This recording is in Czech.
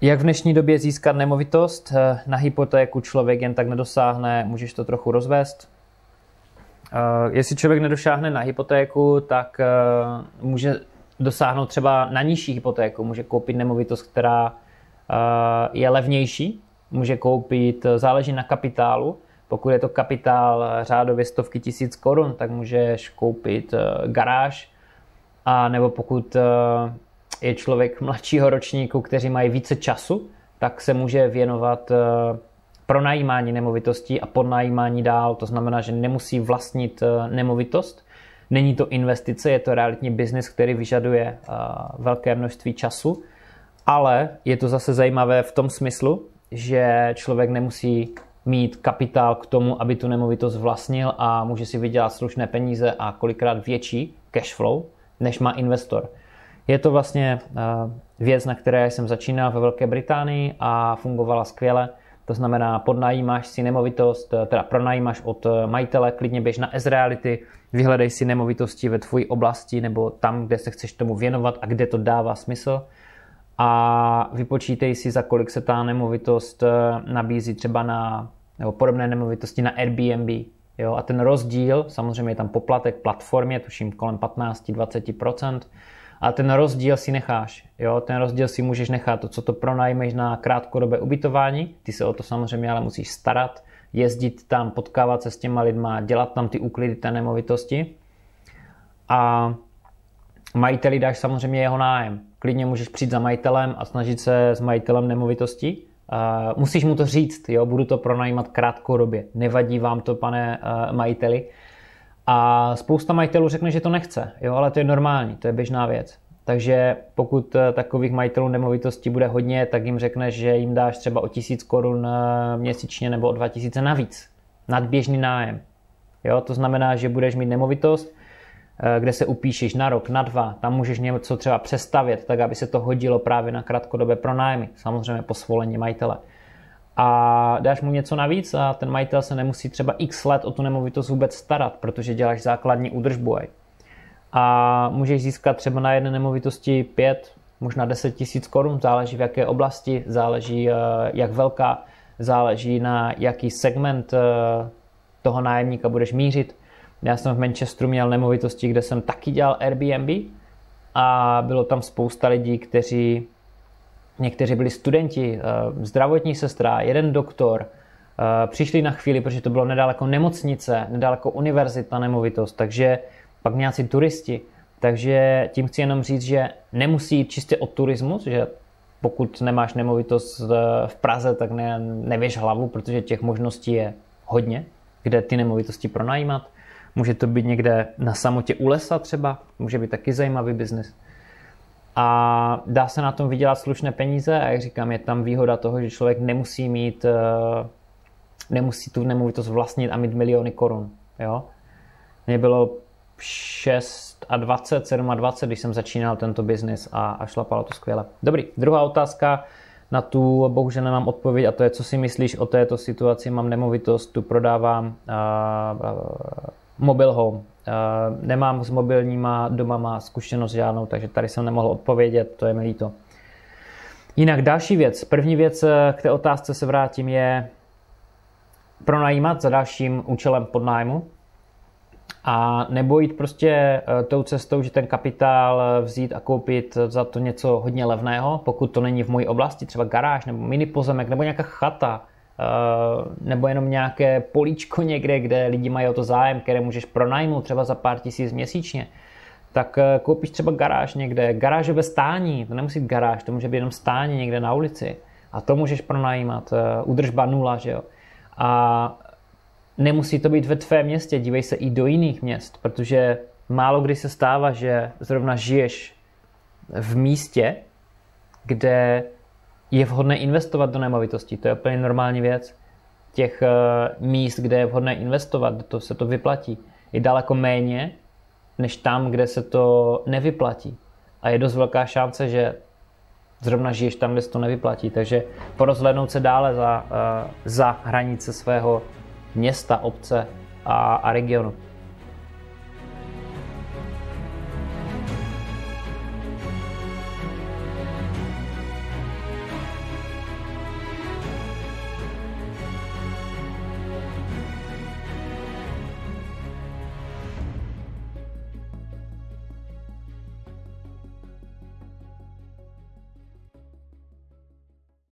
Jak v dnešní době získat nemovitost? Eh, na hypotéku člověk jen tak nedosáhne, můžeš to trochu rozvést? Eh, jestli člověk nedošáhne na hypotéku, tak eh, může dosáhnout třeba na nižší hypotéku, může koupit nemovitost, která je levnější, může koupit, záleží na kapitálu, pokud je to kapitál řádově stovky tisíc korun, tak můžeš koupit garáž, a nebo pokud je člověk mladšího ročníku, kteří mají více času, tak se může věnovat eh, pronajímání nemovitostí a podnajímání dál. To znamená, že nemusí vlastnit eh, nemovitost. Není to investice, je to realitní biznis, který vyžaduje eh, velké množství času, ale je to zase zajímavé v tom smyslu, že člověk nemusí mít kapitál k tomu, aby tu nemovitost vlastnil a může si vydělat slušné peníze a kolikrát větší cash flow, než má investor. Je to vlastně eh, věc, na které jsem začínal ve Velké Británii a fungovala skvěle. To znamená, podnajímáš si nemovitost, eh, teda pronajímáš od eh, majitele, klidně běž na S-Reality, vyhledej si nemovitosti ve tvojí oblasti nebo tam, kde se chceš tomu věnovat a kde to dává smysl a vypočítej si, za kolik se ta nemovitost nabízí třeba na nebo podobné nemovitosti na Airbnb. Jo? A ten rozdíl, samozřejmě je tam poplatek platformě, tuším kolem 15-20%, a ten rozdíl si necháš. Jo? Ten rozdíl si můžeš nechat, to, co to pronajmeš na krátkodobé ubytování, ty se o to samozřejmě ale musíš starat, jezdit tam, potkávat se s těma lidma, dělat tam ty úklidy té nemovitosti. A majiteli dáš samozřejmě jeho nájem. Klidně můžeš přijít za majitelem a snažit se s majitelem nemovitosti. Uh, musíš mu to říct, jo, budu to pronajímat krátkodobě. Nevadí vám to, pane uh, majiteli. A spousta majitelů řekne, že to nechce, jo, ale to je normální, to je běžná věc. Takže pokud eh, takových majitelů nemovitostí bude hodně, tak jim řekneš, že jim dáš třeba o tisíc korun eh, měsíčně nebo o dva tisíce navíc. Nadběžný nájem. Jo, to znamená, že budeš mít nemovitost, eh, kde se upíšeš na rok, na dva, tam můžeš něco třeba přestavět, tak aby se to hodilo právě na krátkodobé pronájmy, samozřejmě po svolení majitele a dáš mu něco navíc a ten majitel se nemusí třeba x let o tu nemovitost vůbec starat, protože děláš základní údržbu. A můžeš získat třeba na jedné nemovitosti 5, možná 10 tisíc korun, záleží v jaké oblasti, záleží eh, jak velká, záleží na jaký segment eh, toho nájemníka budeš mířit. Já jsem v Manchesteru měl nemovitosti, kde jsem taky dělal Airbnb a bylo tam spousta lidí, kteří Někteří byli studenti, eh, zdravotní sestra, jeden doktor, eh, přišli na chvíli, protože to bylo nedaleko nemocnice, nedaleko univerzita nemovitost, takže pak nějací turisti. Takže tím chci jenom říct, že nemusí jít čistě o turismus, že pokud nemáš nemovitost v Praze, tak ne, nevěš hlavu, protože těch možností je hodně, kde ty nemovitosti pronajímat. Může to být někde na samotě u lesa třeba, může být taky zajímavý biznis a dá se na tom vydělat slušné peníze a jak říkám, je tam výhoda toho, že člověk nemusí mít eh, nemusí tu nemovitost vlastnit a mít miliony korun. Jo? Mně bylo 6 a 20, 7 a 20, když jsem začínal tento biznis a, a šlapalo to skvěle. Dobrý, druhá otázka, na tu bohužel nemám odpověď a to je, co si myslíš o této situaci, mám nemovitost, tu prodávám uh, uh, mobile home, Eh, nemám s mobilníma domama zkušenost žádnou, takže tady jsem nemohl odpovědět, to je mi líto. Jinak další věc, první věc eh, k té otázce se vrátím je pronajímat za dalším účelem podnájmu a nebo jít prostě eh, tou cestou, že ten kapitál vzít a koupit za to něco hodně levného, pokud to není v mojí oblasti, třeba garáž nebo mini pozemek nebo nějaká chata, Eh, nebo jenom nějaké políčko někde, kde lidi mají o to zájem, které můžeš pronajmout třeba za pár tisíc měsíčně, tak eh, koupíš třeba garáž někde, garážové stání, to nemusí být garáž, to může být jenom stání někde na ulici a to můžeš pronajímat, udržba eh, nula, že jo. A nemusí to být ve tvém městě, dívej se i do jiných měst, protože málo kdy se stává, že zrovna žiješ v místě, kde je vhodné investovat do nemovitostí. To je úplně normální věc. Těch eh, míst, kde je vhodné investovat, to se to vyplatí. Je daleko méně, než tam, kde se to nevyplatí. A je dost velká šance, že zrovna žiješ tam, kde se to nevyplatí. Takže porozhlednout se dále za, eh, za hranice svého města, obce a, a regionu.